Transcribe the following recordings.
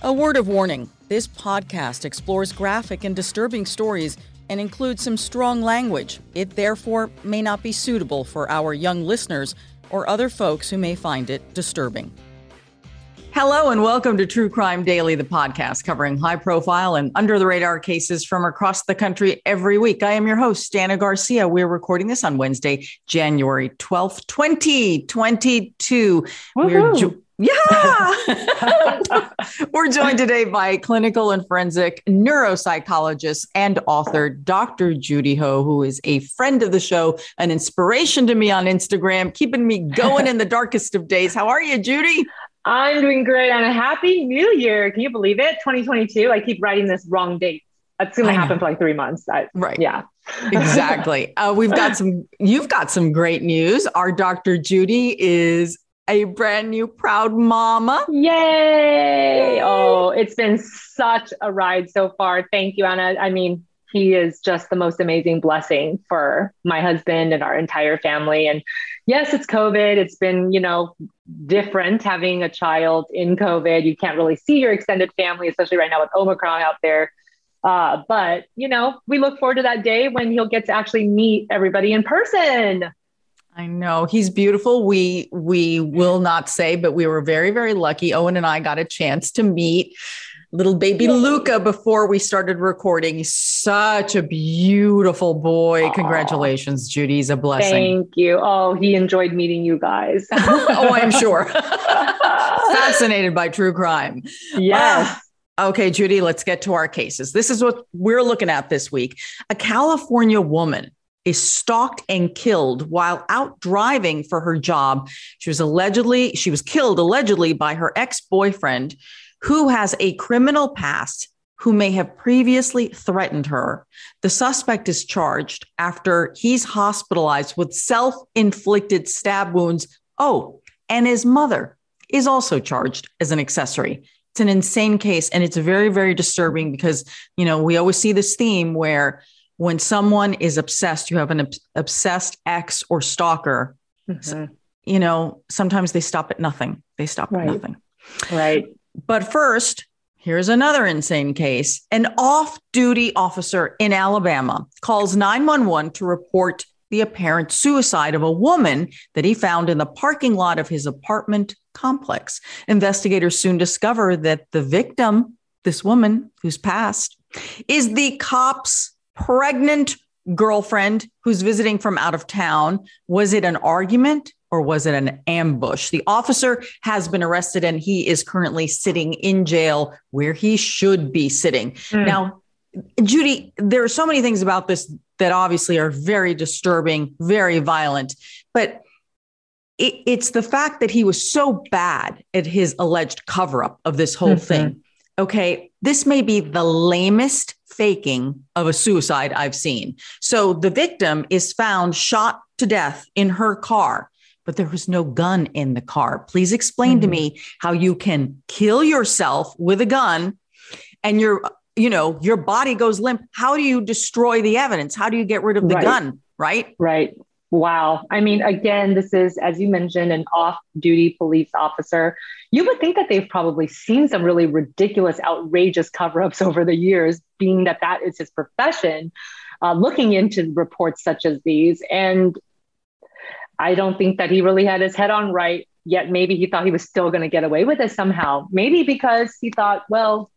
A word of warning this podcast explores graphic and disturbing stories and includes some strong language. It therefore may not be suitable for our young listeners or other folks who may find it disturbing. Hello, and welcome to True Crime Daily, the podcast covering high profile and under the radar cases from across the country every week. I am your host, Dana Garcia. We're recording this on Wednesday, January 12th, 2022. We're jo- yeah. We're joined today by clinical and forensic neuropsychologist and author Dr. Judy Ho, who is a friend of the show, an inspiration to me on Instagram, keeping me going in the darkest of days. How are you, Judy? I'm doing great and a happy new year. Can you believe it? 2022. I keep writing this wrong date. That's going to happen for like three months. I, right. Yeah. exactly. Uh, we've got some, you've got some great news. Our Dr. Judy is a brand new proud mama. Yay! Oh, it's been such a ride so far. Thank you, Dana. I mean, he is just the most amazing blessing for my husband and our entire family. And yes, it's COVID. It's been, you know, different having a child in COVID. You can't really see your extended family, especially right now with Omicron out there. Uh, but, you know, we look forward to that day when he'll get to actually meet everybody in person. I know he's beautiful. We we will not say, but we were very very lucky. Owen and I got a chance to meet little baby Luca before we started recording. Such a beautiful boy. Aww. Congratulations, Judy. He's a blessing. Thank you. Oh, he enjoyed meeting you guys. oh, I'm sure. Fascinated by true crime. Yes. Uh, okay, Judy, let's get to our cases. This is what we're looking at this week. A California woman is stalked and killed while out driving for her job. She was allegedly she was killed allegedly by her ex-boyfriend who has a criminal past who may have previously threatened her. The suspect is charged after he's hospitalized with self-inflicted stab wounds. Oh, and his mother is also charged as an accessory. It's an insane case and it's very very disturbing because, you know, we always see this theme where when someone is obsessed, you have an ob- obsessed ex or stalker, mm-hmm. you know, sometimes they stop at nothing. They stop right. at nothing. Right. But first, here's another insane case. An off duty officer in Alabama calls 911 to report the apparent suicide of a woman that he found in the parking lot of his apartment complex. Investigators soon discover that the victim, this woman who's passed, is the cop's pregnant girlfriend who's visiting from out of town. Was it an argument or was it an ambush? The officer has been arrested and he is currently sitting in jail where he should be sitting. Mm. Now, Judy, there are so many things about this that obviously are very disturbing, very violent, but it, it's the fact that he was so bad at his alleged cover up of this whole mm-hmm. thing. Okay, this may be the lamest faking of a suicide I've seen. So the victim is found shot to death in her car, but there was no gun in the car. Please explain mm-hmm. to me how you can kill yourself with a gun and your you know your body goes limp. How do you destroy the evidence? How do you get rid of the right. gun? Right? Right. Wow. I mean, again, this is, as you mentioned, an off duty police officer. You would think that they've probably seen some really ridiculous, outrageous cover ups over the years, being that that is his profession, uh, looking into reports such as these. And I don't think that he really had his head on right, yet maybe he thought he was still going to get away with it somehow. Maybe because he thought, well,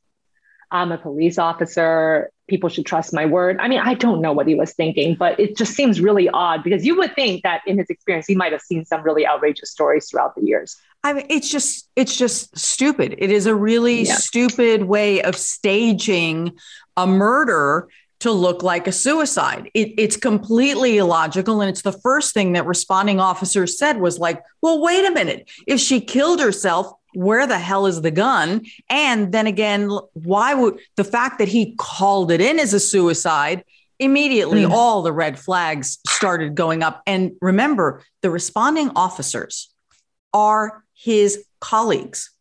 I'm a police officer. People should trust my word. I mean, I don't know what he was thinking, but it just seems really odd because you would think that in his experience, he might have seen some really outrageous stories throughout the years. I mean, it's just, it's just stupid. It is a really yeah. stupid way of staging a murder to look like a suicide. It, it's completely illogical. And it's the first thing that responding officers said was like, well, wait a minute. If she killed herself, where the hell is the gun? And then again, why would the fact that he called it in as a suicide? Immediately, mm. all the red flags started going up. And remember, the responding officers are his colleagues.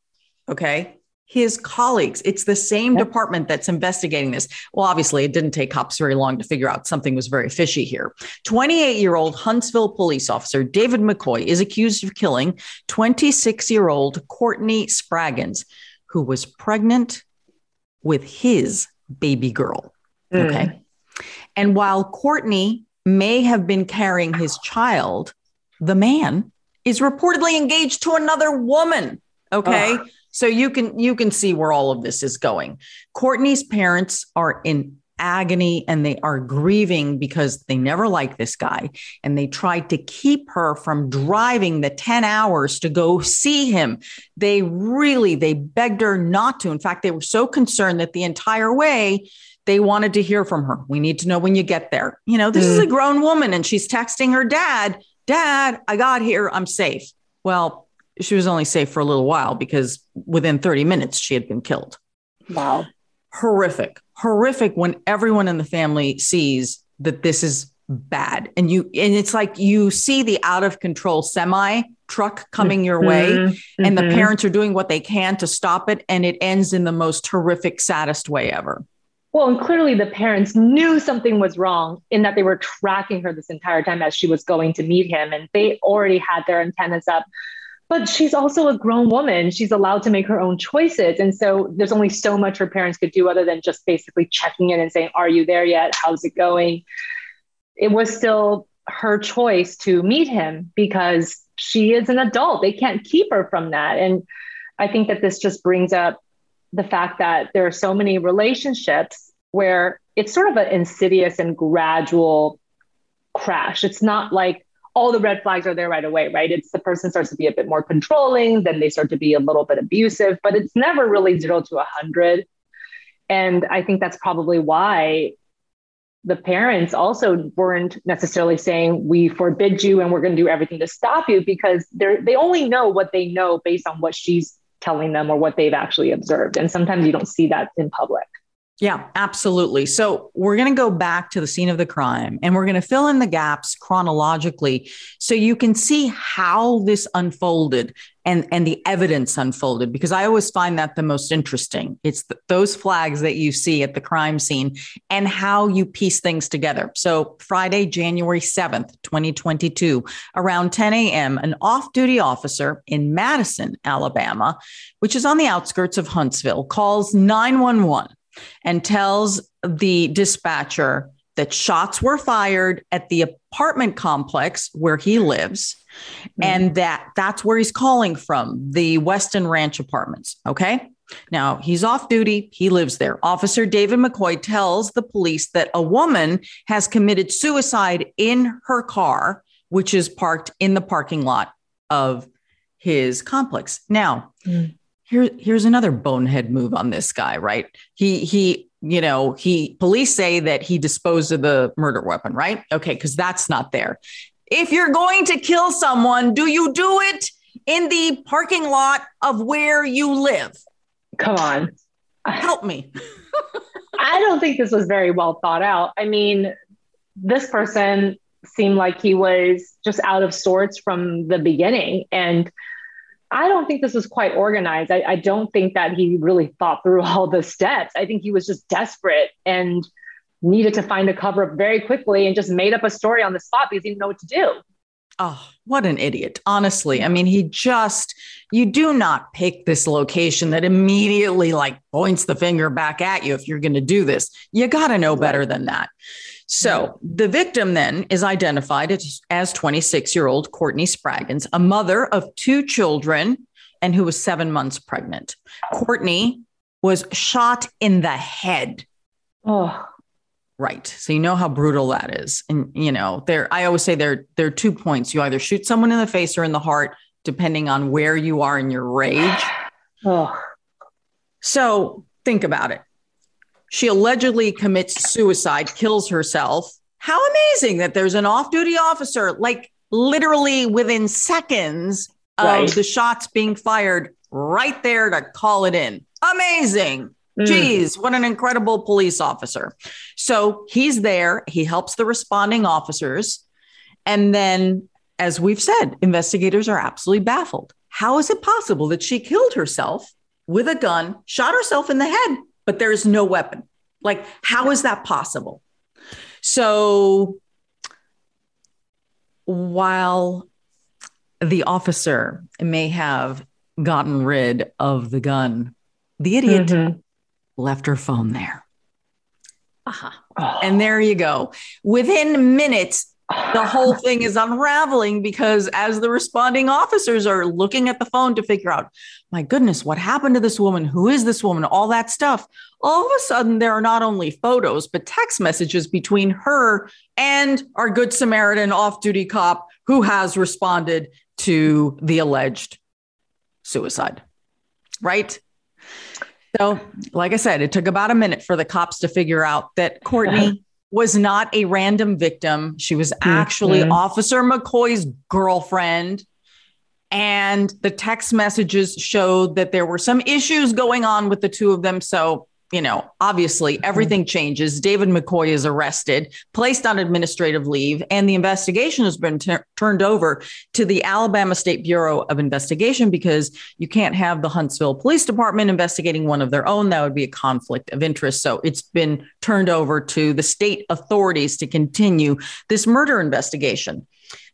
Okay his colleagues. It's the same yep. department that's investigating this. Well, obviously, it didn't take cops very long to figure out something was very fishy here. 28 year old Huntsville police officer David McCoy is accused of killing 26 year old Courtney Spraggins, who was pregnant with his baby girl. Mm. Okay. And while Courtney may have been carrying his child, the man is reportedly engaged to another woman. Okay. Ugh. So you can you can see where all of this is going. Courtney's parents are in agony and they are grieving because they never liked this guy and they tried to keep her from driving the 10 hours to go see him. They really they begged her not to. In fact they were so concerned that the entire way they wanted to hear from her. We need to know when you get there. You know this mm. is a grown woman and she's texting her dad dad i got here. I'm safe. Well she was only safe for a little while because within 30 minutes she had been killed. Wow. Horrific. Horrific when everyone in the family sees that this is bad. And you and it's like you see the out of control semi truck coming your way mm-hmm. and the mm-hmm. parents are doing what they can to stop it and it ends in the most horrific saddest way ever. Well and clearly the parents knew something was wrong in that they were tracking her this entire time as she was going to meet him and they already had their antennas up but she's also a grown woman. She's allowed to make her own choices. And so there's only so much her parents could do other than just basically checking in and saying, Are you there yet? How's it going? It was still her choice to meet him because she is an adult. They can't keep her from that. And I think that this just brings up the fact that there are so many relationships where it's sort of an insidious and gradual crash. It's not like all the red flags are there right away, right? It's the person starts to be a bit more controlling, then they start to be a little bit abusive, but it's never really zero to a hundred. And I think that's probably why the parents also weren't necessarily saying we forbid you and we're going to do everything to stop you because they're they only know what they know based on what she's telling them or what they've actually observed and sometimes you don't see that in public yeah, absolutely. So we're going to go back to the scene of the crime and we're going to fill in the gaps chronologically so you can see how this unfolded and, and the evidence unfolded, because I always find that the most interesting. It's those flags that you see at the crime scene and how you piece things together. So Friday, January 7th, 2022, around 10 a.m., an off duty officer in Madison, Alabama, which is on the outskirts of Huntsville, calls 911 and tells the dispatcher that shots were fired at the apartment complex where he lives mm-hmm. and that that's where he's calling from the Weston Ranch apartments okay? Now he's off duty. He lives there. Officer David McCoy tells the police that a woman has committed suicide in her car which is parked in the parking lot of his complex. Now mm here, here's another bonehead move on this guy, right? He he, you know, he police say that he disposed of the murder weapon, right? Okay, because that's not there. If you're going to kill someone, do you do it in the parking lot of where you live? Come on. Help me. I don't think this was very well thought out. I mean, this person seemed like he was just out of sorts from the beginning. And I don't think this was quite organized. I, I, don't think that he really thought through all the steps. I think he was just desperate and needed to find a cover up very quickly and just made up a story on the spot because he didn't know what to do. Oh, what an idiot. Honestly, I mean, he just, you do not pick this location that immediately like points the finger back at you if you're going to do this. You got to know better than that. So the victim then is identified as 26 year old Courtney Spraggins, a mother of two children and who was seven months pregnant. Courtney was shot in the head. Oh, right. So you know how brutal that is. And you know, there I always say there there are two points. You either shoot someone in the face or in the heart, depending on where you are in your rage. Oh. So think about it. She allegedly commits suicide, kills herself. How amazing that there's an off duty officer, like literally within seconds of right. the shots being fired, right there to call it in. Amazing. Mm. Geez, what an incredible police officer. So he's there, he helps the responding officers. And then, as we've said, investigators are absolutely baffled. How is it possible that she killed herself with a gun, shot herself in the head? But there is no weapon. Like, how is that possible? So while the officer may have gotten rid of the gun the idiot mm-hmm. left her phone there. Uh-huh. Oh. And there you go. Within minutes, the whole thing is unraveling because as the responding officers are looking at the phone to figure out, my goodness, what happened to this woman? Who is this woman? All that stuff. All of a sudden, there are not only photos, but text messages between her and our Good Samaritan off duty cop who has responded to the alleged suicide. Right? So, like I said, it took about a minute for the cops to figure out that Courtney was not a random victim. She was actually mm-hmm. Officer McCoy's girlfriend. And the text messages showed that there were some issues going on with the two of them. So you know, obviously mm-hmm. everything changes. David McCoy is arrested, placed on administrative leave, and the investigation has been t- turned over to the Alabama State Bureau of Investigation because you can't have the Huntsville Police Department investigating one of their own. That would be a conflict of interest. So it's been turned over to the state authorities to continue this murder investigation.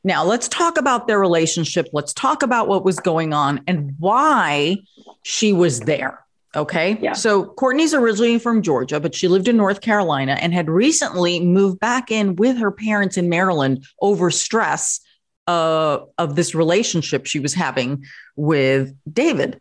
Now, let's talk about their relationship. Let's talk about what was going on and why she was there. Okay. Yeah. So Courtney's originally from Georgia, but she lived in North Carolina and had recently moved back in with her parents in Maryland over stress uh, of this relationship she was having with David.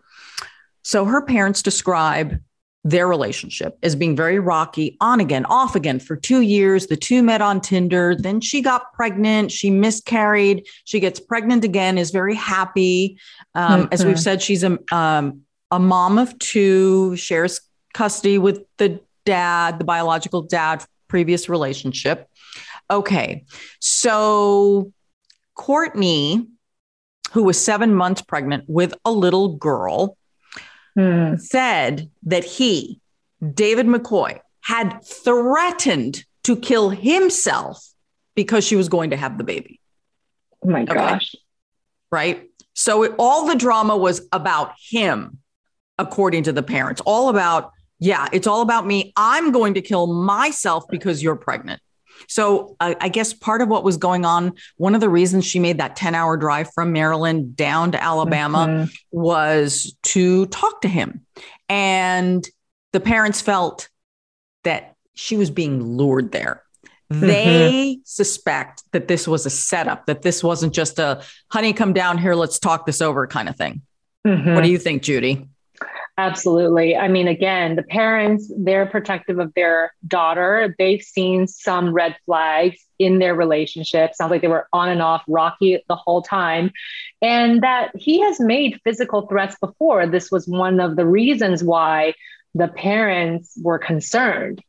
So her parents describe their relationship as being very rocky, on again, off again for two years. The two met on Tinder. Then she got pregnant. She miscarried. She gets pregnant again, is very happy. Um, mm-hmm. As we've said, she's a um, a mom of two, shares custody with the dad, the biological dad, previous relationship. Okay. So Courtney, who was seven months pregnant with a little girl, hmm. said that he, David McCoy, had threatened to kill himself because she was going to have the baby. Oh my gosh. Right. So it, all the drama was about him according to the parents, all about, yeah, it's all about me. I'm going to kill myself because you're pregnant. So uh, I guess part of what was going on, one of the reasons she made that 10 hour drive from Maryland down to Alabama mm-hmm. was to talk to him. And the parents felt that she was being lured there. Mm-hmm. They suspect that this was a setup, that this wasn't just a honey, come down here, let's talk this over kind of thing. Mm-hmm. What do you think, Judy? Absolutely. I mean, again, the parents, they're protective of their daughter. They've seen some red flags in their relationship. Sounds like they were on and off, rocky the whole time. And that he has made physical threats before. This was one of the reasons why the parents were concerned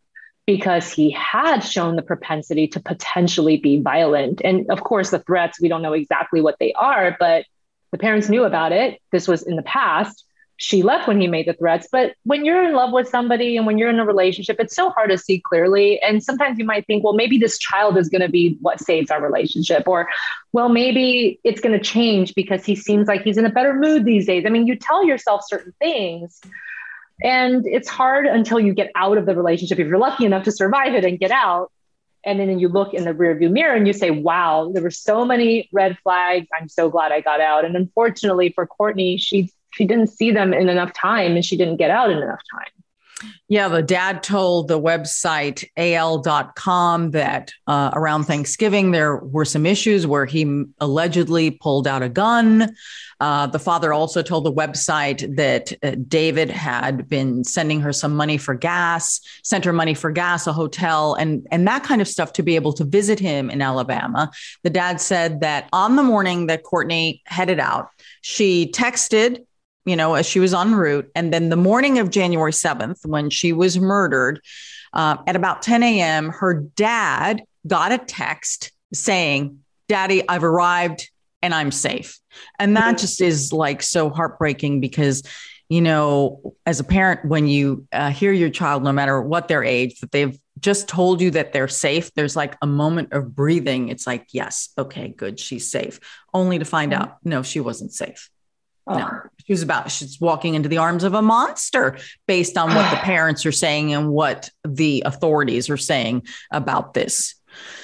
because he had shown the propensity to potentially be violent. And of course, the threats, we don't know exactly what they are, but the parents knew about it. This was in the past she left when he made the threats. But when you're in love with somebody and when you're in a relationship, it's so hard to see clearly. And sometimes you might think, well, maybe this child is going to be what saves our relationship. Or, well, maybe it's going to change because he seems like he's in a better mood these days. I mean, you tell yourself certain things. And it's hard until you get out of the relationship. If you're lucky enough to survive it and get out, and then you look in the rearview mirror and you say, wow, there were so many red flags. I'm so glad I got out. And unfortunately for Courtney, she she didn't see them in enough time and she didn't get out in enough time. Yeah, the dad told the website al.com that uh, around Thanksgiving there were some issues where he allegedly pulled out a gun. Uh, the father also told the website that uh, David had been sending her some money for gas, sent her money for gas, a hotel, and and that kind of stuff to be able to visit him in Alabama. The dad said that on the morning that Courtney headed out, she texted you know, as she was en route. And then the morning of January 7th, when she was murdered, uh, at about 10 a.m., her dad got a text saying, Daddy, I've arrived and I'm safe. And that just is like so heartbreaking because, you know, as a parent, when you uh, hear your child, no matter what their age, that they've just told you that they're safe, there's like a moment of breathing. It's like, yes, okay, good, she's safe, only to find mm-hmm. out, no, she wasn't safe. Oh. No, she was about she's walking into the arms of a monster based on what the parents are saying and what the authorities are saying about this.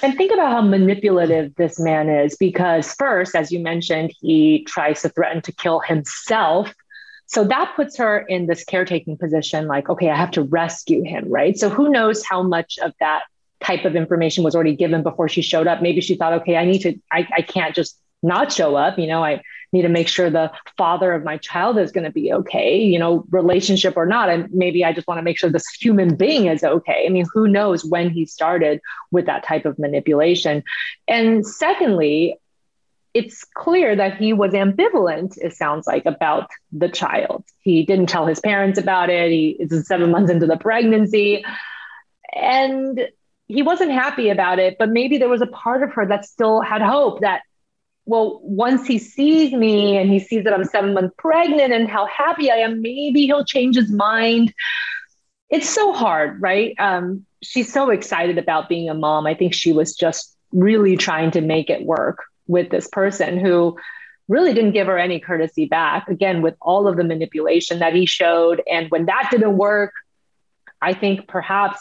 And think about how manipulative this man is because, first, as you mentioned, he tries to threaten to kill himself So that puts her in this caretaking position like, okay, I have to rescue him, right? So who knows how much of that type of information was already given before she showed up. Maybe she thought, okay, I need to, I, I can't just not show up. You know, I need to make sure the father of my child is going to be okay, you know, relationship or not. And maybe I just want to make sure this human being is okay. I mean, who knows when he started with that type of manipulation. And secondly, it's clear that he was ambivalent, it sounds like, about the child. He didn't tell his parents about it. He is seven months into the pregnancy. And he wasn't happy about it, but maybe there was a part of her that still had hope that, well, once he sees me and he sees that I'm seven months pregnant and how happy I am, maybe he'll change his mind. It's so hard, right? Um, she's so excited about being a mom. I think she was just really trying to make it work with this person who really didn't give her any courtesy back. Again, with all of the manipulation that he showed. And when that didn't work, I think perhaps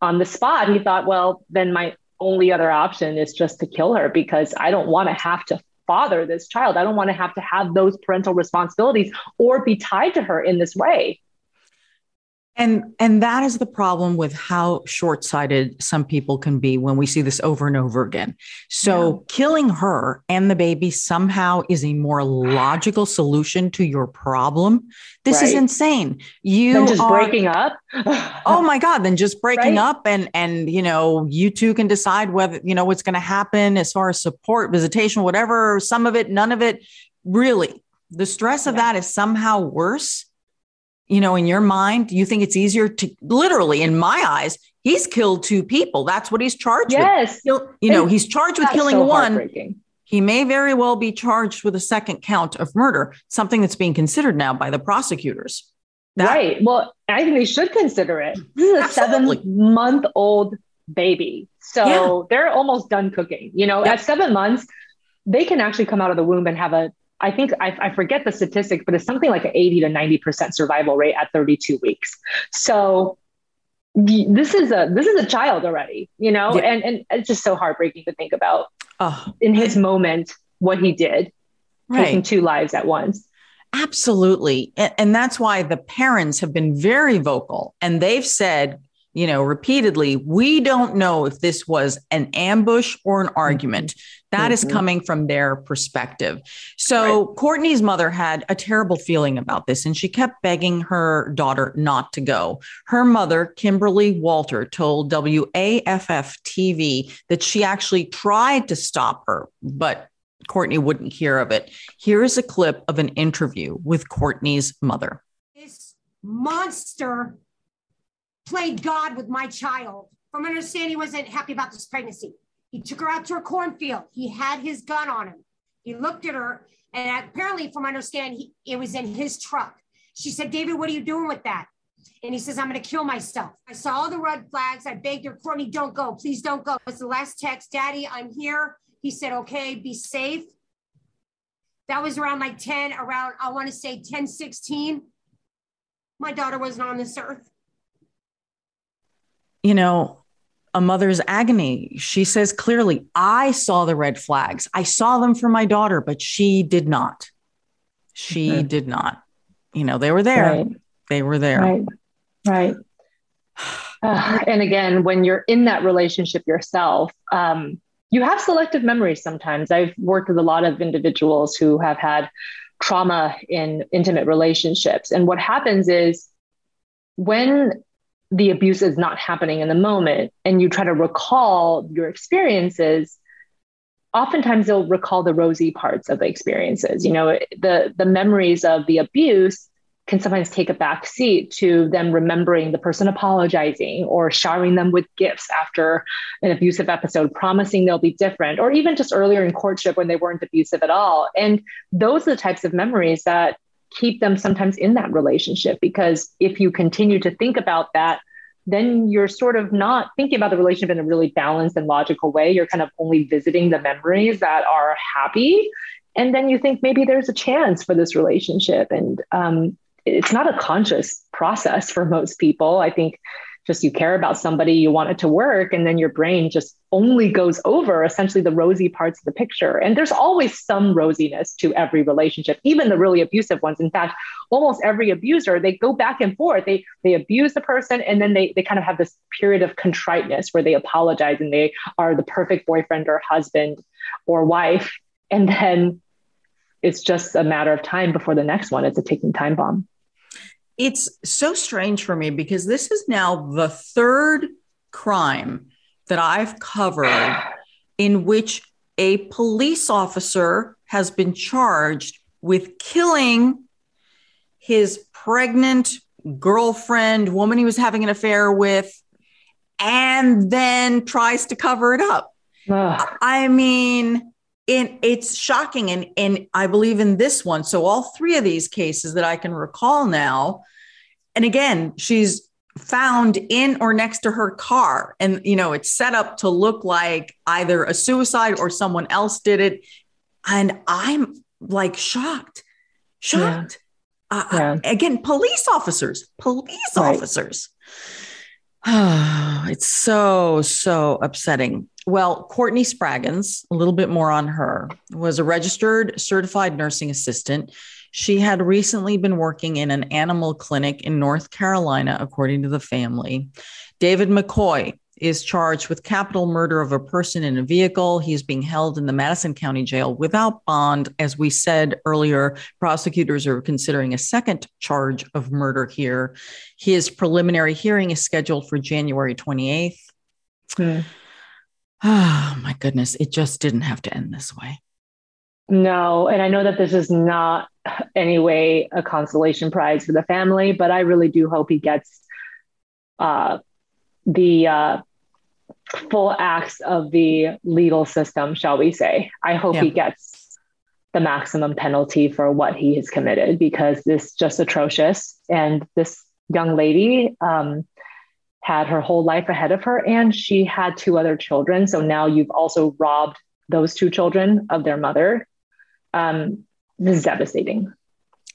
on the spot, he thought, well, then my only other option is just to kill her because I don't want to have to father this child. I don't want to have to have those parental responsibilities or be tied to her in this way. And and that is the problem with how short-sighted some people can be when we see this over and over again. So yeah. killing her and the baby somehow is a more logical solution to your problem. This right. is insane. You then just are, breaking up. oh my God, then just breaking right? up and and you know, you two can decide whether you know what's going to happen as far as support, visitation, whatever, some of it, none of it. Really, the stress of yeah. that is somehow worse you know, in your mind, you think it's easier to literally, in my eyes, he's killed two people. That's what he's charged yes. with. Yes. You know, he's charged with killing so one. He may very well be charged with a second count of murder, something that's being considered now by the prosecutors. That, right. Well, I think they should consider it. This is a seven month old baby. So yeah. they're almost done cooking. You know, at seven months, they can actually come out of the womb and have a I think I, I, forget the statistic, but it's something like an 80 to 90% survival rate at 32 weeks. So this is a this is a child already, you know, yeah. and, and it's just so heartbreaking to think about oh. in his moment what he did, right. taking two lives at once. Absolutely. And, and that's why the parents have been very vocal and they've said, you know, repeatedly, we don't know if this was an ambush or an argument. That mm-hmm. is coming from their perspective. So right. Courtney's mother had a terrible feeling about this and she kept begging her daughter not to go. Her mother, Kimberly Walter, told WAFF TV that she actually tried to stop her, but Courtney wouldn't hear of it. Here is a clip of an interview with Courtney's mother. This monster played God with my child. From understanding, he wasn't happy about this pregnancy. He took her out to a cornfield. He had his gun on him. He looked at her, and apparently, from understanding, he, it was in his truck. She said, David, what are you doing with that? And he says, I'm going to kill myself. I saw all the red flags. I begged her, Courtney, don't go. Please don't go. It was the last text. Daddy, I'm here. He said, okay, be safe. That was around like 10, around, I want to say 10, 16. My daughter wasn't on this earth you know, a mother's agony. She says clearly, I saw the red flags. I saw them for my daughter, but she did not. She mm-hmm. did not. You know, they were there. Right. They were there. Right. Right. Uh, and again, when you're in that relationship yourself, um, you have selective memories sometimes. I've worked with a lot of individuals who have had trauma in intimate relationships. And what happens is when the abuse is not happening in the moment and you try to recall your experiences oftentimes they'll recall the rosy parts of the experiences. You know the the memories of the abuse can sometimes take a back seat to them remembering the person apologizing or showering them with gifts after an abusive episode promising they'll be different or even just earlier in courtship when they weren't abusive at all. And those are the types of memories that keep them sometimes in that relationship because if you continue to think about that then you're sort of not thinking about the relationship in a really balanced and logical way. You're kind of only visiting the memories that are happy. And then you think maybe there's a chance for this relationship. And um, it's not a conscious process for most people. I think just you care about somebody, you want it to work, and then your brain just only goes over essentially the rosy parts of the picture. And there's always some rosiness to every relationship, even the really abusive ones. In fact, almost every abuser, they go back and forth. They they abuse the person and then they they kind of have this period of contriteness where they apologize and they are the perfect boyfriend or husband or wife. And then it's just a matter of time before the next one. It's a ticking time bomb it's so strange for me because this is now the third crime that I've covered in which a police officer has been charged with killing his pregnant girlfriend, woman he was having an affair with, and then tries to cover it up. Ugh. I mean, it's shocking. And, and I believe in this one. So, all three of these cases that I can recall now, and again, she's found in or next to her car. And, you know, it's set up to look like either a suicide or someone else did it. And I'm like shocked, shocked. Yeah. Uh, yeah. Again, police officers, police right. officers. Oh, it's so, so upsetting. Well, Courtney Spraggins, a little bit more on her, was a registered certified nursing assistant. She had recently been working in an animal clinic in North Carolina, according to the family. David McCoy is charged with capital murder of a person in a vehicle. He's being held in the Madison County Jail without bond. As we said earlier, prosecutors are considering a second charge of murder here. His preliminary hearing is scheduled for January 28th. Hmm. Oh my goodness, it just didn't have to end this way. No, and I know that this is not anyway a consolation prize for the family, but I really do hope he gets uh, the uh, full acts of the legal system, shall we say. I hope yeah. he gets the maximum penalty for what he has committed because this is just atrocious. And this young lady, um, had her whole life ahead of her and she had two other children. So now you've also robbed those two children of their mother. Um, this is devastating.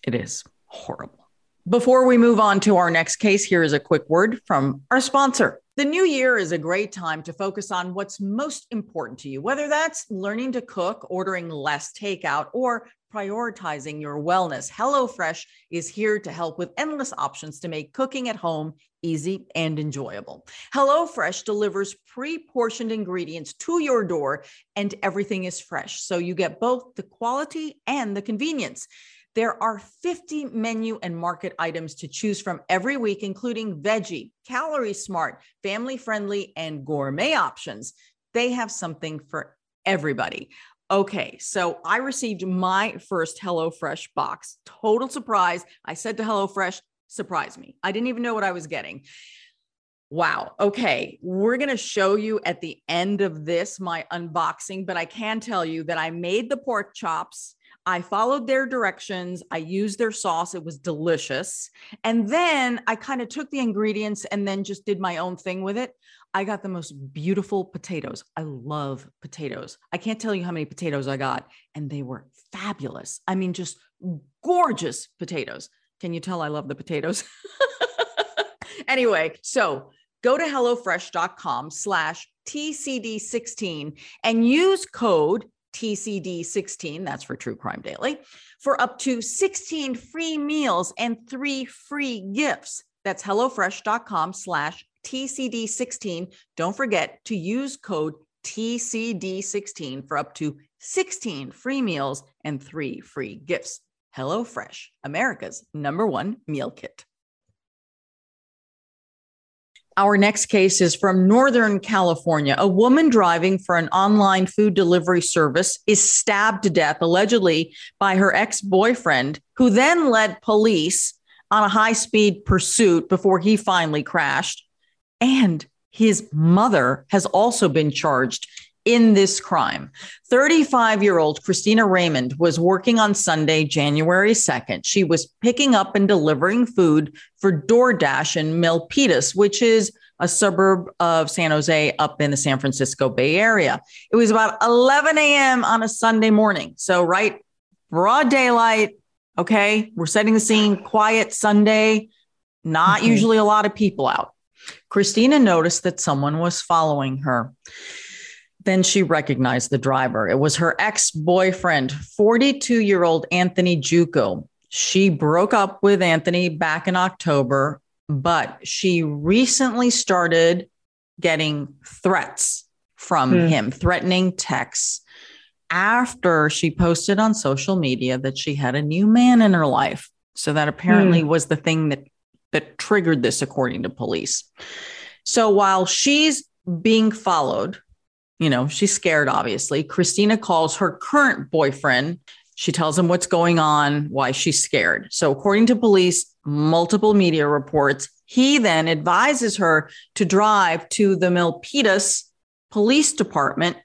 It is horrible. Before we move on to our next case, here is a quick word from our sponsor. The new year is a great time to focus on what's most important to you, whether that's learning to cook, ordering less takeout, or prioritizing your wellness. HelloFresh is here to help with endless options to make cooking at home easy and enjoyable. HelloFresh delivers pre portioned ingredients to your door, and everything is fresh. So you get both the quality and the convenience. There are 50 menu and market items to choose from every week, including veggie, calorie smart, family friendly, and gourmet options. They have something for everybody. Okay, so I received my first HelloFresh box. Total surprise. I said to HelloFresh, surprise me. I didn't even know what I was getting. Wow. Okay. We're going to show you at the end of this my unboxing, but I can tell you that I made the pork chops I followed their directions. I used their sauce. It was delicious. And then I kind of took the ingredients and then just did my own thing with it. I got the most beautiful potatoes. I love potatoes. I can't tell you how many potatoes I got, and they were fabulous. I mean, just gorgeous potatoes. Can you tell I love the potatoes? anyway, so go to HelloFresh.com slash TCD16 and use code TCD16, that's for True Crime Daily, for up to 16 free meals and three free gifts. That's HelloFresh.com slash TCD16. Don't forget to use code TCD16 for up to 16 free meals and three free gifts. HelloFresh, America's number one meal kit. Our next case is from Northern California. A woman driving for an online food delivery service is stabbed to death, allegedly by her ex boyfriend, who then led police on a high speed pursuit before he finally crashed. And his mother has also been charged in this crime. 35 year old Christina Raymond was working on Sunday, January 2nd. She was picking up and delivering food for DoorDash in Milpitas, which is a suburb of San Jose up in the San Francisco Bay Area. It was about 11 a.m. on a Sunday morning. So, right, broad daylight. Okay. We're setting the scene, quiet Sunday, not mm-hmm. usually a lot of people out. Christina noticed that someone was following her. Then she recognized the driver. It was her ex boyfriend, 42 year old Anthony Juco. She broke up with Anthony back in October, but she recently started getting threats from hmm. him, threatening texts after she posted on social media that she had a new man in her life. So that apparently hmm. was the thing that that triggered this according to police. So while she's being followed, you know, she's scared obviously. Christina calls her current boyfriend. She tells him what's going on, why she's scared. So according to police, multiple media reports, he then advises her to drive to the Milpitas Police Department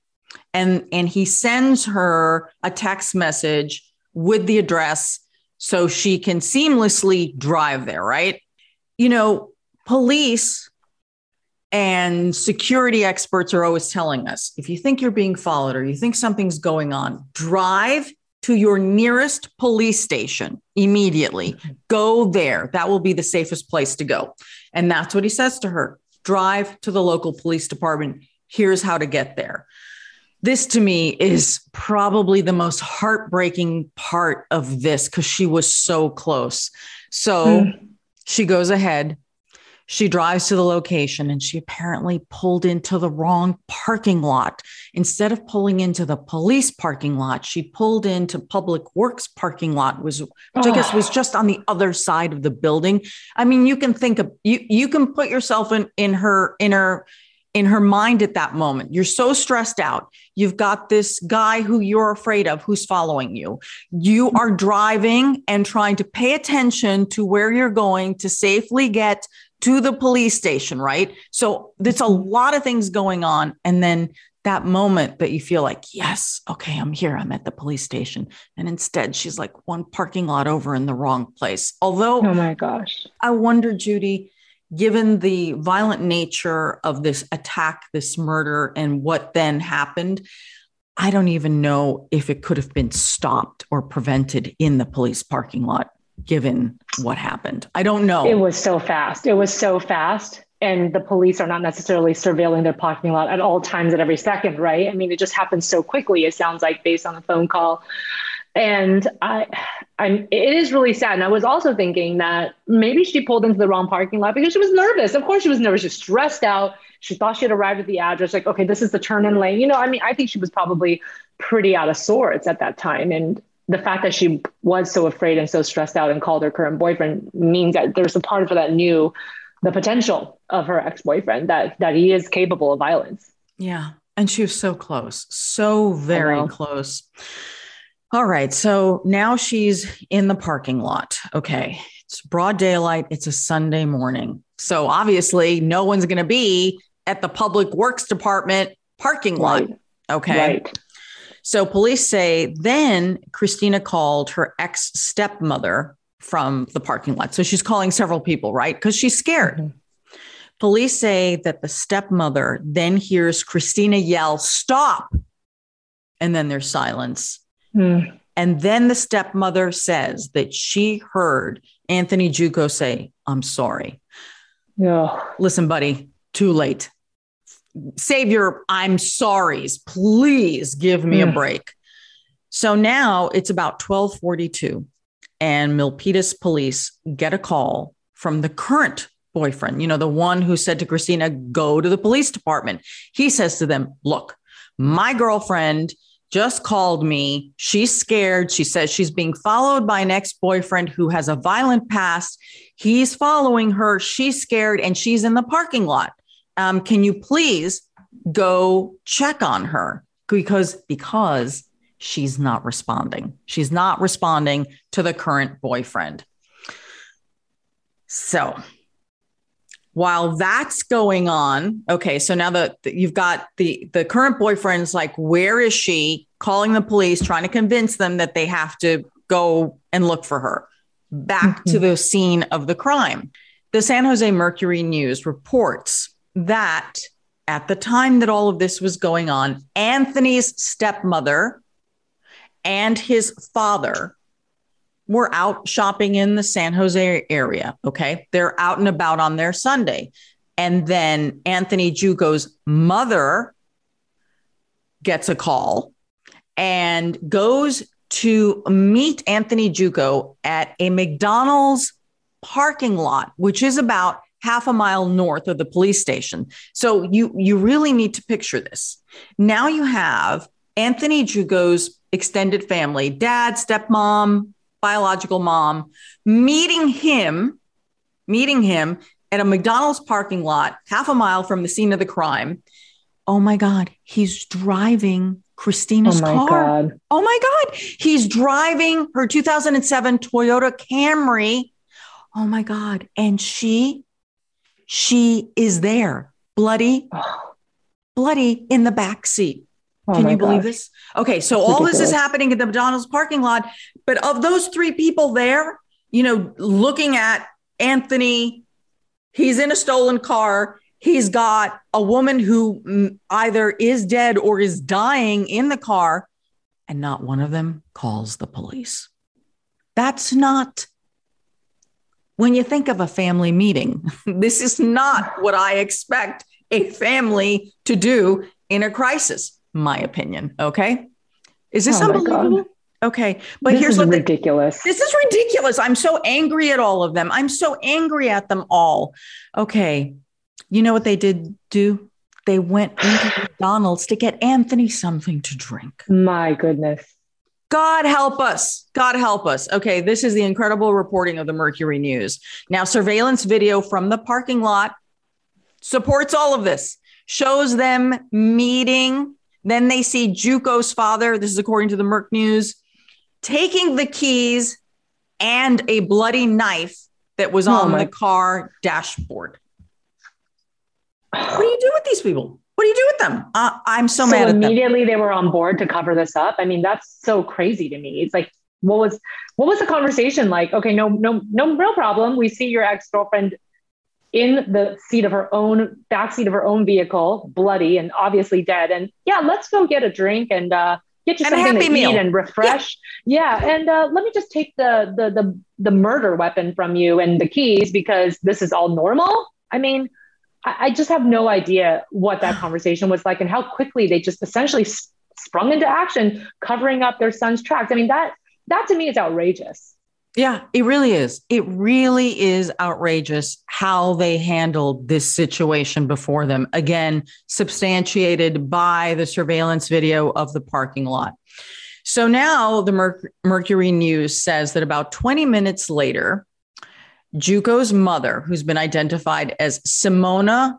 and and he sends her a text message with the address so she can seamlessly drive there, right? You know, police and security experts are always telling us if you think you're being followed or you think something's going on, drive to your nearest police station immediately. Go there. That will be the safest place to go. And that's what he says to her drive to the local police department. Here's how to get there. This to me is probably the most heartbreaking part of this because she was so close. So mm. she goes ahead, she drives to the location and she apparently pulled into the wrong parking lot. Instead of pulling into the police parking lot, she pulled into public works parking lot, was, which oh. I guess was just on the other side of the building. I mean, you can think of you you can put yourself in in her in her in her mind at that moment. You're so stressed out. You've got this guy who you're afraid of who's following you. You are driving and trying to pay attention to where you're going to safely get to the police station, right? So there's a mm-hmm. lot of things going on. And then that moment that you feel like, yes, okay, I'm here, I'm at the police station. And instead, she's like one parking lot over in the wrong place. Although, oh my gosh, I wonder, Judy, given the violent nature of this attack, this murder, and what then happened, I don't even know if it could have been stopped or prevented in the police parking lot given what happened? I don't know. It was so fast. It was so fast. And the police are not necessarily surveilling their parking lot at all times at every second, right? I mean, it just happens so quickly, it sounds like, based on the phone call. And I, I'm, it is really sad. And I was also thinking that maybe she pulled into the wrong parking lot because she was nervous. Of course, she was nervous. She was stressed out. She thought she had arrived at the address. Like, okay, this is the turn in lane. You know, I mean, I think she was probably pretty out of sorts at that time. And the fact that she was so afraid and so stressed out and called her current boyfriend means that there's a part of her that knew the potential of her ex-boyfriend that that he is capable of violence. Yeah. And she was so close, so very close. All right. So now she's in the parking lot. Okay. It's broad daylight. It's a Sunday morning. So obviously, no one's going to be at the public works department parking lot. Right. Okay. Right. So police say then Christina called her ex stepmother from the parking lot. So she's calling several people, right? Because she's scared. Mm-hmm. Police say that the stepmother then hears Christina yell, Stop. And then there's silence. Mm. And then the stepmother says that she heard Anthony Juco say, I'm sorry. Yeah. Listen, buddy, too late save your I'm sorries. Please give me mm. a break. So now it's about 1242 and Milpitas police get a call from the current boyfriend, you know, the one who said to Christina, go to the police department. He says to them, look, my girlfriend just called me. She's scared. She says she's being followed by an ex boyfriend who has a violent past. He's following her. She's scared and she's in the parking lot um, can you please go check on her? Because because she's not responding. She's not responding to the current boyfriend. So while that's going on okay so now that you've got the the current boyfriend's like where is she? Calling the police trying to convince them that they have to go and look for her. Back mm-hmm. to the scene of the crime. The san jose mercury news reports that at the time that all of this was going on, Anthony's stepmother and his father were out shopping in the San Jose area. Okay. They're out and about on their Sunday. And then Anthony Juco's mother gets a call and goes to meet Anthony Juco at a McDonald's parking lot, which is about half a mile north of the police station. So you you really need to picture this. Now you have Anthony Juco's extended family, dad, stepmom, biological mom, meeting him, meeting him at a McDonald's parking lot, half a mile from the scene of the crime. Oh my God, he's driving Christina's oh car. God. Oh my God, he's driving her 2007 Toyota Camry. Oh my God. And she, she is there, bloody, bloody in the back seat. Oh Can you believe gosh. this? Okay, so all this is happening in the McDonald's parking lot, but of those three people there, you know, looking at Anthony, he's in a stolen car. He's got a woman who either is dead or is dying in the car, and not one of them calls the police. That's not when you think of a family meeting. this is not what I expect a family to do in a crisis my opinion. Okay. Is this oh unbelievable? Okay. But this here's what ridiculous. The, this is ridiculous. I'm so angry at all of them. I'm so angry at them all. Okay. You know what they did do? They went into McDonald's to get Anthony something to drink. My goodness. God help us. God help us. Okay, this is the incredible reporting of the Mercury News. Now, surveillance video from the parking lot supports all of this, shows them meeting then they see Juco's father, this is according to the Merc News, taking the keys and a bloody knife that was oh on my- the car dashboard. What do you do with these people? What do you do with them? Uh, I'm so, so mad. immediately they were on board to cover this up. I mean, that's so crazy to me. It's like, what was what was the conversation like? Okay, no, no, no real problem. We see your ex girlfriend in the seat of her own back seat of her own vehicle, bloody and obviously dead. And yeah, let's go get a drink and uh, get you and something to meal. eat and refresh. Yeah, yeah. and uh, let me just take the, the the the murder weapon from you and the keys because this is all normal. I mean, I, just have no idea what that conversation was like and how quickly they just essentially sprung into action, covering up their son's tracks. I mean that that to me is outrageous. Yeah, it really is. It really is outrageous how they handled this situation before them. Again, substantiated by the surveillance video of the parking lot. So now the Mer- Mercury News says that about 20 minutes later, Juco's mother, who's been identified as Simona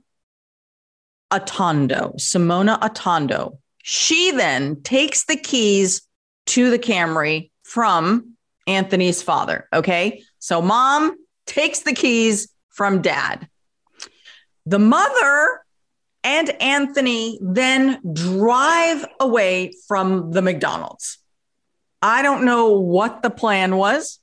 Atondo, Simona Atondo, she then takes the keys to the Camry from Anthony's father. Okay. So mom takes the keys from dad. The mother and Anthony then drive away from the McDonald's. I don't know what the plan was,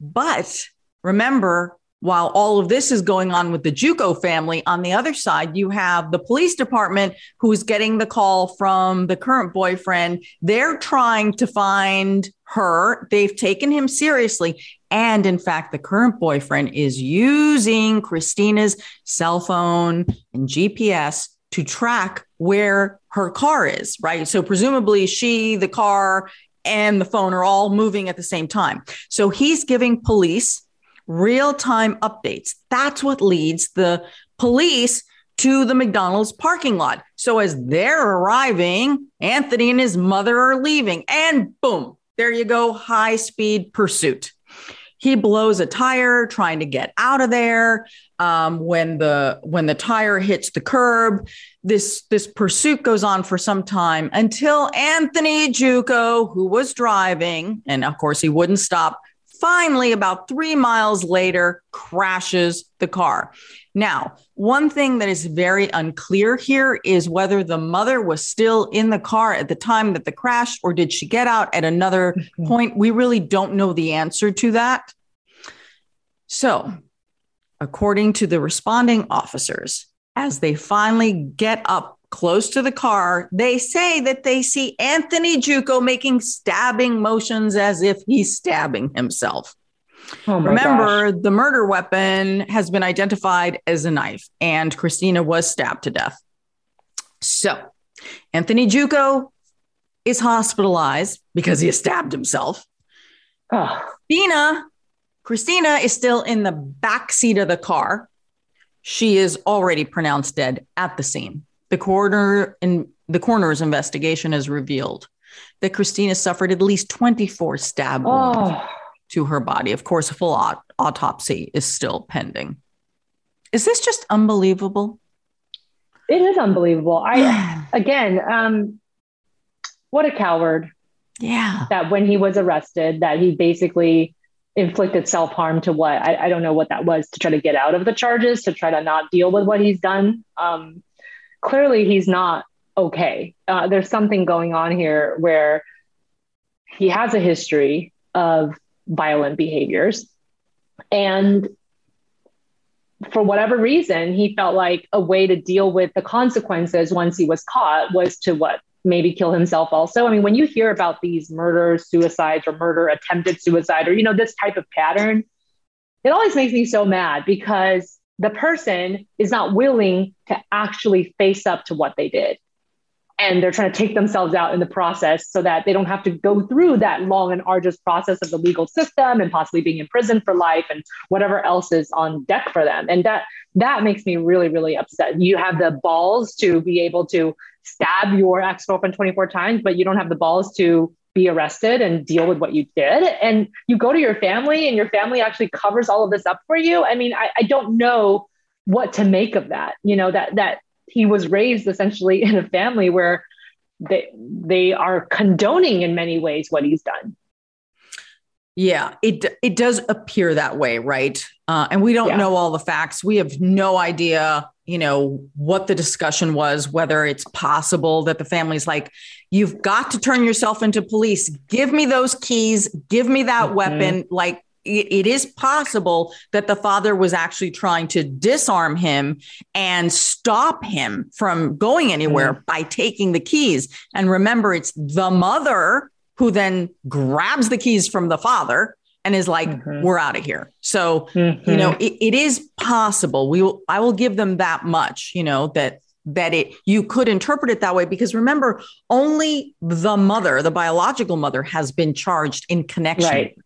but remember, while all of this is going on with the Juco family, on the other side, you have the police department who's getting the call from the current boyfriend. They're trying to find her. They've taken him seriously. And in fact, the current boyfriend is using Christina's cell phone and GPS to track where her car is, right? So presumably she, the car, and the phone are all moving at the same time. So he's giving police real time updates. That's what leads the police to the McDonald's parking lot. So as they're arriving, Anthony and his mother are leaving, and boom, there you go, high speed pursuit. He blows a tire trying to get out of there. Um, when the when the tire hits the curb, this this pursuit goes on for some time until Anthony Juco, who was driving, and of course he wouldn't stop, finally, about three miles later, crashes the car. Now, one thing that is very unclear here is whether the mother was still in the car at the time that the crash or did she get out at another mm-hmm. point? We really don't know the answer to that. So, according to the responding officers, as they finally get up close to the car, they say that they see Anthony Juco making stabbing motions as if he's stabbing himself. Oh Remember, gosh. the murder weapon has been identified as a knife, and Christina was stabbed to death. So, Anthony Juco is hospitalized because he has stabbed himself. Oh, Christina, Christina is still in the back seat of the car. She is already pronounced dead at the scene. The coroner in the coroner's investigation has revealed that Christina suffered at least 24 stab wounds oh. to her body. Of course, a full aut- autopsy is still pending. Is this just unbelievable? It is unbelievable. I again, um, what a coward yeah. that when he was arrested, that he basically inflicted self harm to what I, I don't know what that was to try to get out of the charges, to try to not deal with what he's done. Um, clearly, he's not okay. Uh, there's something going on here where he has a history of violent behaviors. And for whatever reason, he felt like a way to deal with the consequences once he was caught was to what? Maybe kill himself also. I mean, when you hear about these murders, suicides, or murder attempted suicide, or, you know, this type of pattern, it always makes me so mad because the person is not willing to actually face up to what they did. And they're trying to take themselves out in the process so that they don't have to go through that long and arduous process of the legal system and possibly being in prison for life and whatever else is on deck for them. And that that makes me really, really upset. You have the balls to be able to stab your ex-girlfriend 24 times, but you don't have the balls to be arrested and deal with what you did. And you go to your family and your family actually covers all of this up for you. I mean, I, I don't know what to make of that. You know, that that he was raised essentially in a family where they they are condoning in many ways what he's done. Yeah, it it does appear that way, right? Uh, and we don't Yeah. know all the facts. We have no idea, you know, what the discussion was. Whether it's possible that the family's like, "You've got to turn yourself into police. Give me those keys. Give me that Mhm. weapon." Like it, it is possible that the father was actually trying to disarm him and stop him from going anywhere by taking the keys. And remember, it's the mother who then grabs the keys from the father and is like, Mhm. "We're out of here." So Mhm. you know, it, it is possible. We will. I will give them that much. You know that that it you could interpret it that way because remember, only the mother, the biological mother, has been charged in connection. Right.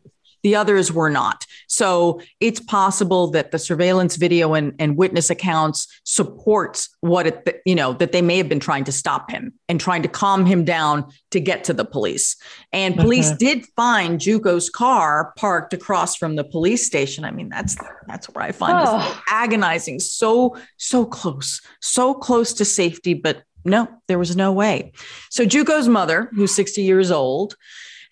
The others were not. So it's possible that the surveillance video and, and witness accounts supports what it, you know, that they may have been trying to stop him and trying to calm him down to get to the police. And police did find Juco's car parked across from the police station. I mean, that's that's where I find this Oh. agonizing. So, so close, so close to safety, but no, there was no way. So Juco's mother, who's 60 years old,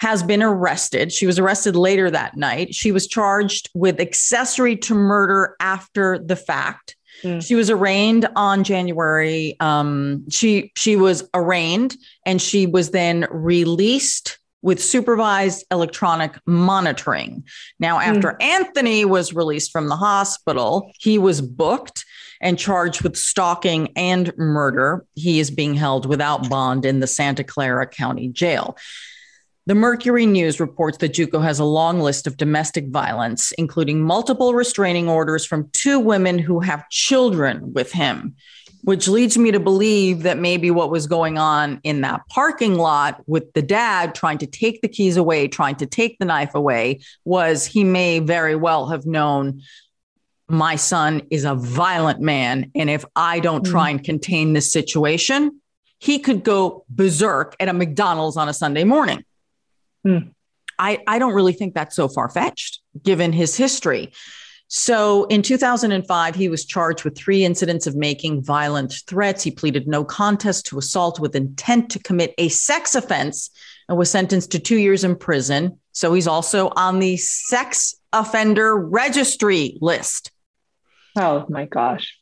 has been arrested. She was arrested later that night. She was charged with accessory to murder after the fact. Hmm. She was arraigned on January. Um, she she was arraigned and she was then released with supervised electronic monitoring. Now, after Anthony was released from the hospital, he was booked and charged with stalking and murder. He is being held without bond in the Santa Clara County Jail. The Mercury News reports that Juco has a long list of domestic violence, including multiple restraining orders from two women who have children with him, which leads me to believe that maybe what was going on in that parking lot with the dad trying to take the keys away, trying to take the knife away, was he may very well have known my son is a violent man. And if I don't try and contain this situation, he could go berserk at a McDonald's on a Sunday morning. Hmm. I, I don't really think that's so far fetched given his history. So in 2005, he was charged with three incidents of making violent threats. He pleaded no contest to assault with intent to commit a sex offense and was sentenced to two years in prison. So he's also on the sex offender registry list. Oh my gosh.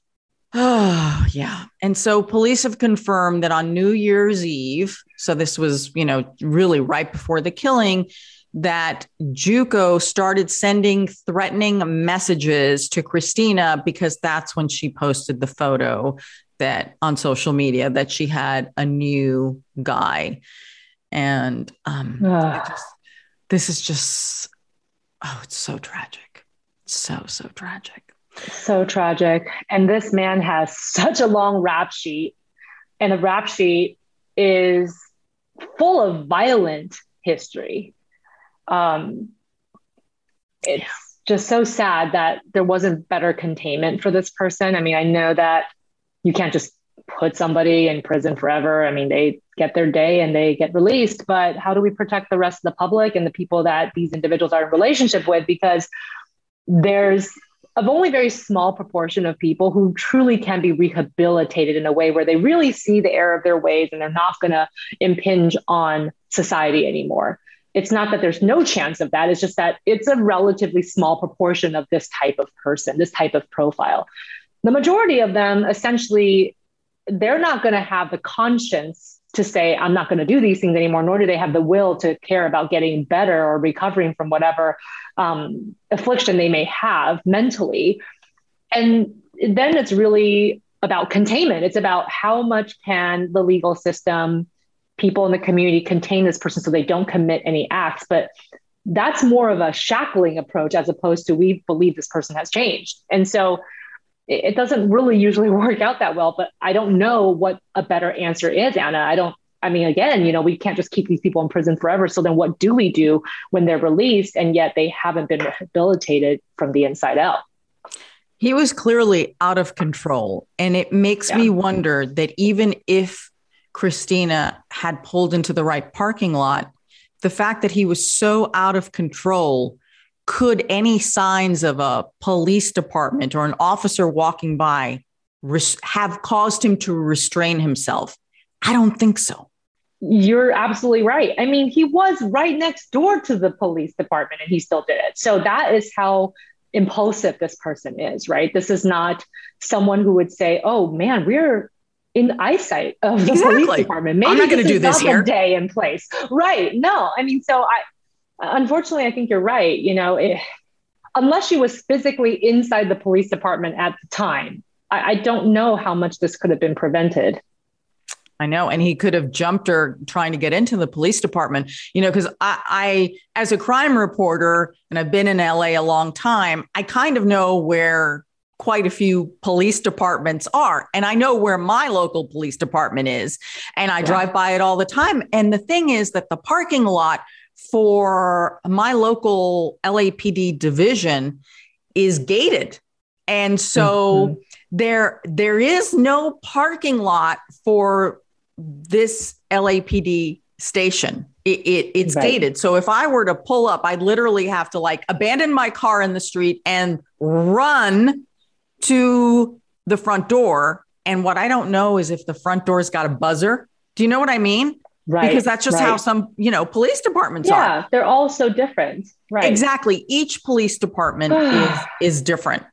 Yeah. And so police have confirmed that on New Year's Eve, so this was, you know, really right before the killing, that Juco started sending threatening messages to Christina because that's when she posted the photo that on social media that she had a new guy. And um, just, this is just Oh, it's so tragic. So, so tragic. So tragic. And this man has such a long rap sheet, and the rap sheet is full of violent history. Um, it's just so sad that there wasn't better containment for this person. I mean, I know that you can't just put somebody in prison forever. I mean, they get their day and they get released, but how do we protect the rest of the public and the people that these individuals are in relationship with? Because there's a only very small proportion of people who truly can be rehabilitated in a way where they really see the error of their ways and they're not going to impinge on society anymore. It's not that there's no chance of that. It's just that it's a relatively small proportion of this type of person, this type of profile. The majority of them essentially, they're not going to have the conscience to say, I'm not going to do these things anymore, nor do they have the will to care about getting better or recovering from whatever um, affliction they may have mentally. And then it's really about containment. It's about how much can the legal system, people in the community contain this person so they don't commit any acts. But that's more of a shackling approach as opposed to we believe this person has changed. And so it doesn't really usually work out that well, but I don't know what a better answer is, Anna. I don't I mean, again, you know, we can't just keep these people in prison forever. So then what do we do when they're released and yet they haven't been rehabilitated from the inside out? He was clearly out of control. And it makes yeah. me wonder that even if Christina had pulled into the right parking lot, the fact that he was so out of control, could any signs of a police department or an officer walking by res- have caused him to restrain himself? I don't think so. You're absolutely right. I mean, he was right next door to the police department and he still did it. So that is how impulsive this person is, right? This is not someone who would say, "Oh man, we're in eyesight of the exactly. police department. Maybe I'm not going to do this here. Day in place, right? No, I mean, so I unfortunately, I think you're right. You know, it, unless she was physically inside the police department at the time, I, I don't know how much this could have been prevented. I know. And he could have jumped her trying to get into the police department, you know, because I, I, as a crime reporter, and I've been in LA a long time, I kind of know where quite a few police departments are. And I know where my local police department is. And I yeah. drive by it all the time. And the thing is that the parking lot for my local LAPD division is gated. And so mm-hmm. there there is no parking lot for this LAPD station. It, it it's right. gated. So if I were to pull up, I'd literally have to like abandon my car in the street and run to the front door. And what I don't know is if the front door's got a buzzer. Do you know what I mean? Right. Because that's just right. how some, you know, police departments yeah, are. Yeah, they're all so different. Right. Exactly. Each police department is is different.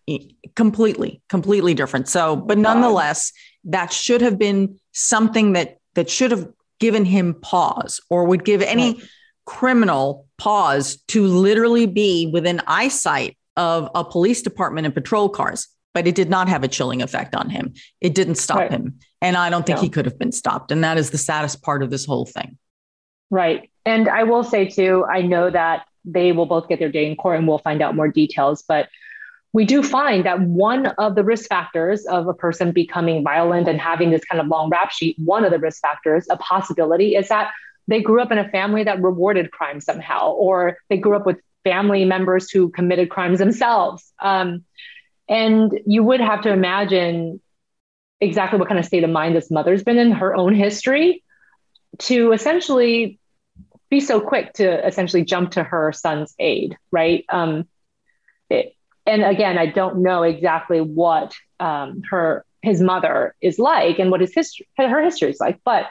Completely, completely different. So, but nonetheless, that should have been something that that should have given him pause or would give any right. criminal pause to literally be within eyesight of a police department and patrol cars but it did not have a chilling effect on him it didn't stop right. him and i don't think no. he could have been stopped and that is the saddest part of this whole thing right and i will say too i know that they will both get their day in court and we'll find out more details but we do find that one of the risk factors of a person becoming violent and having this kind of long rap sheet, one of the risk factors, a possibility is that they grew up in a family that rewarded crime somehow, or they grew up with family members who committed crimes themselves. Um, and you would have to imagine exactly what kind of state of mind this mother's been in her own history to essentially be so quick to essentially jump to her son's aid, right? Um, it, and again, I don't know exactly what um, her his mother is like and what his history her history is like, but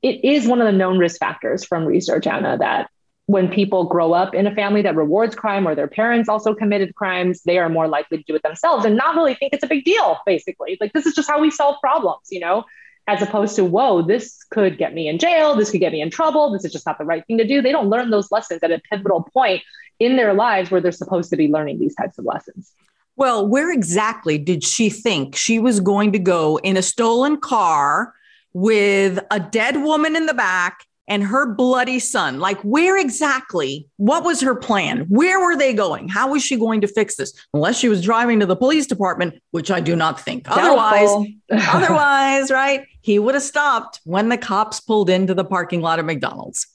it is one of the known risk factors from research, Anna, that when people grow up in a family that rewards crime or their parents also committed crimes, they are more likely to do it themselves and not really think it's a big deal, basically. Like, this is just how we solve problems, you know, as opposed to, whoa, this could get me in jail. This could get me in trouble. This is just not the right thing to do. They don't learn those lessons at a pivotal point in their lives where they're supposed to be learning these types of lessons. Well, where exactly did she think she was going to go in a stolen car with a dead woman in the back and her bloody son. Like, where exactly? What was her plan? Where were they going? How was she going to fix this? Unless she was driving to the police department, which I do not think. Otherwise, otherwise, right? He would have stopped when the cops pulled into the parking lot of McDonald's.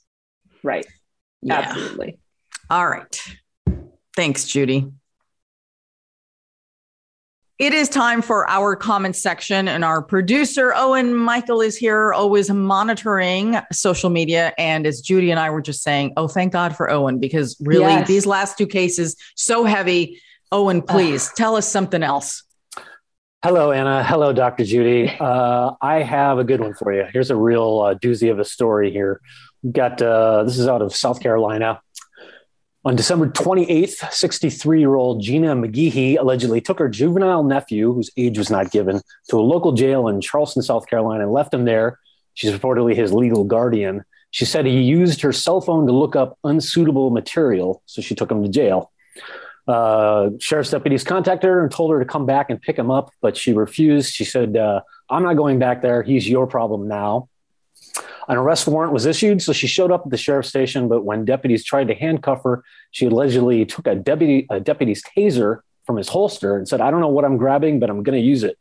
Right. Yeah. Absolutely. All right. Thanks, Judy. It is time for our comment section, and our producer, Owen Michael, is here, always monitoring social media. And as Judy and I were just saying, oh, thank God for Owen, because really, yes. these last two cases, so heavy. Owen, please uh, tell us something else. Hello, Anna. Hello, Dr. Judy. Uh, I have a good one for you. Here's a real uh, doozy of a story here. We've got uh, this is out of South Carolina. On December 28th, 63 year old Gina McGehee allegedly took her juvenile nephew, whose age was not given, to a local jail in Charleston, South Carolina, and left him there. She's reportedly his legal guardian. She said he used her cell phone to look up unsuitable material, so she took him to jail. Uh, sheriff's deputies contacted her and told her to come back and pick him up, but she refused. She said, uh, I'm not going back there. He's your problem now. An arrest warrant was issued, so she showed up at the sheriff's station. But when deputies tried to handcuff her, she allegedly took a deputy a deputy's taser from his holster and said, "I don't know what I'm grabbing, but I'm going to use it."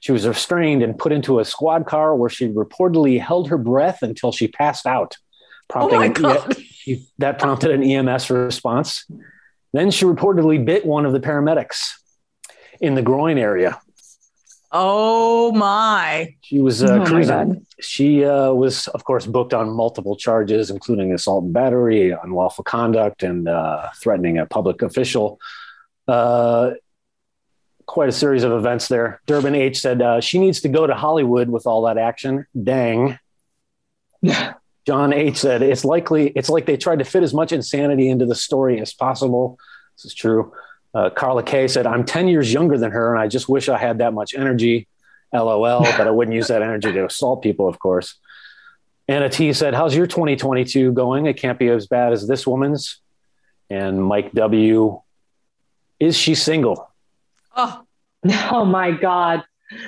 She was restrained and put into a squad car where she reportedly held her breath until she passed out, prompting oh an, that prompted an EMS response. Then she reportedly bit one of the paramedics in the groin area. Oh my! She was uh, oh cruising. She uh, was, of course, booked on multiple charges, including assault and battery, unlawful conduct, and uh, threatening a public official. Uh, quite a series of events there. Durbin H said uh, she needs to go to Hollywood with all that action. Dang. John H said it's likely it's like they tried to fit as much insanity into the story as possible. This is true. Uh, Carla K said, I'm 10 years younger than her, and I just wish I had that much energy. LOL, but I wouldn't use that energy to assault people, of course. Anna T said, How's your 2022 going? It can't be as bad as this woman's. And Mike W, is she single? Oh, oh my God.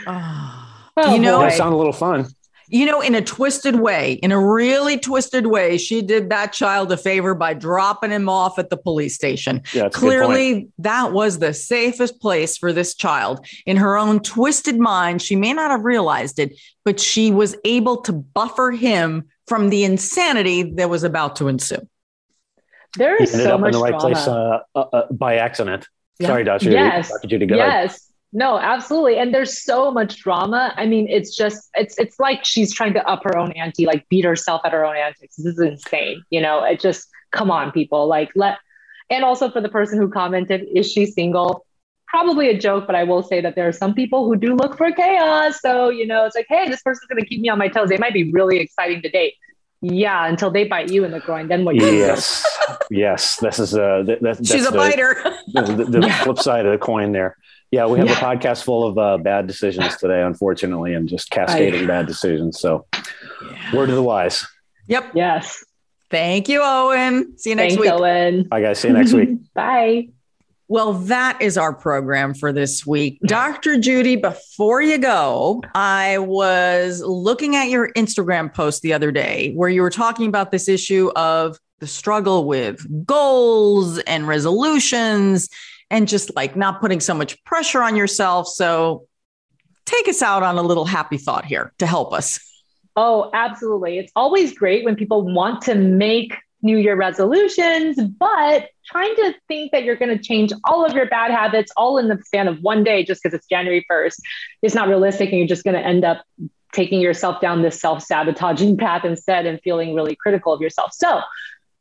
Oh, you know, that sound a little fun you know, in a twisted way, in a really twisted way, she did that child a favor by dropping him off at the police station. Yeah, Clearly, that was the safest place for this child. In her own twisted mind, she may not have realized it, but she was able to buffer him from the insanity that was about to ensue. There is so much in the right drama. place uh, uh, uh, by accident. Yeah. Sorry, Dr. Yes. Dr. Judy. Go yes. Ahead. No, absolutely. And there's so much drama. I mean, it's just it's it's like she's trying to up her own ante, like beat herself at her own antics. This is insane. You know, it just come on, people. Like let and also for the person who commented, is she single? Probably a joke, but I will say that there are some people who do look for chaos. So, you know, it's like, hey, this person's gonna keep me on my toes. They might be really exciting to date. Yeah, until they bite you in the groin, then what? You? Yes, yes. This is a. That, that, She's a the, biter. the, the, the flip side of the coin there. Yeah, we have yeah. a podcast full of uh, bad decisions today, unfortunately, and just cascading I, bad decisions. So, yeah. word of the wise. Yep. Yes. Thank you, Owen. See you next week. Thanks, week. Owen. Bye, guys. See you next week. Bye. Well, that is our program for this week. Dr. Judy, before you go, I was looking at your Instagram post the other day where you were talking about this issue of the struggle with goals and resolutions and just like not putting so much pressure on yourself. So take us out on a little happy thought here to help us. Oh, absolutely. It's always great when people want to make New Year resolutions, but trying to think that you're going to change all of your bad habits all in the span of one day just because it's January 1st is not realistic. And you're just going to end up taking yourself down this self sabotaging path instead and feeling really critical of yourself. So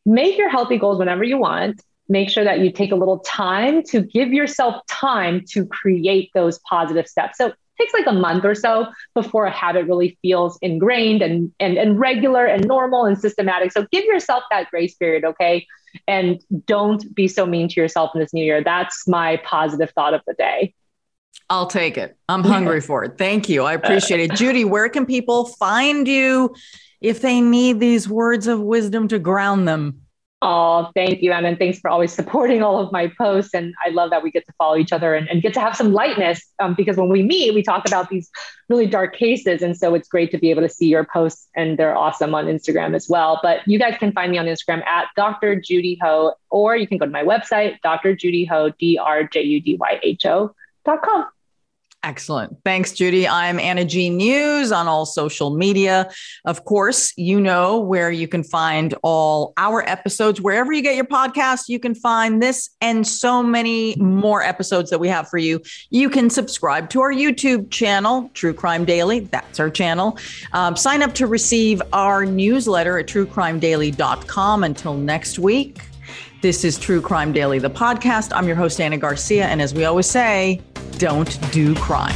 make your healthy goals whenever you want make sure that you take a little time to give yourself time to create those positive steps. So it takes like a month or so before a habit really feels ingrained and, and, and regular and normal and systematic. So give yourself that grace period, okay? And don't be so mean to yourself in this new year. That's my positive thought of the day. I'll take it. I'm hungry for it. Thank you. I uh, appreciate it. Judy, where can people find you if they need these words of wisdom to ground them? Oh, thank you, Anna. And thanks for always supporting all of my posts. And I love that we get to follow each other and, and get to have some lightness um, because when we meet, we talk about these really dark cases. And so it's great to be able to see your posts and they're awesome on Instagram as well. But you guys can find me on Instagram at Dr. Judy Ho, or you can go to my website, Dr. Judy Ho, D R J U D Y H O. Excellent. Thanks, Judy. I'm Anna G News on all social media. Of course, you know where you can find all our episodes. Wherever you get your podcast, you can find this and so many more episodes that we have for you. You can subscribe to our YouTube channel, True Crime Daily. That's our channel. Um, sign up to receive our newsletter at truecrimedaily.com. Until next week, this is True Crime Daily, the podcast. I'm your host, Anna Garcia. And as we always say, don't do crime.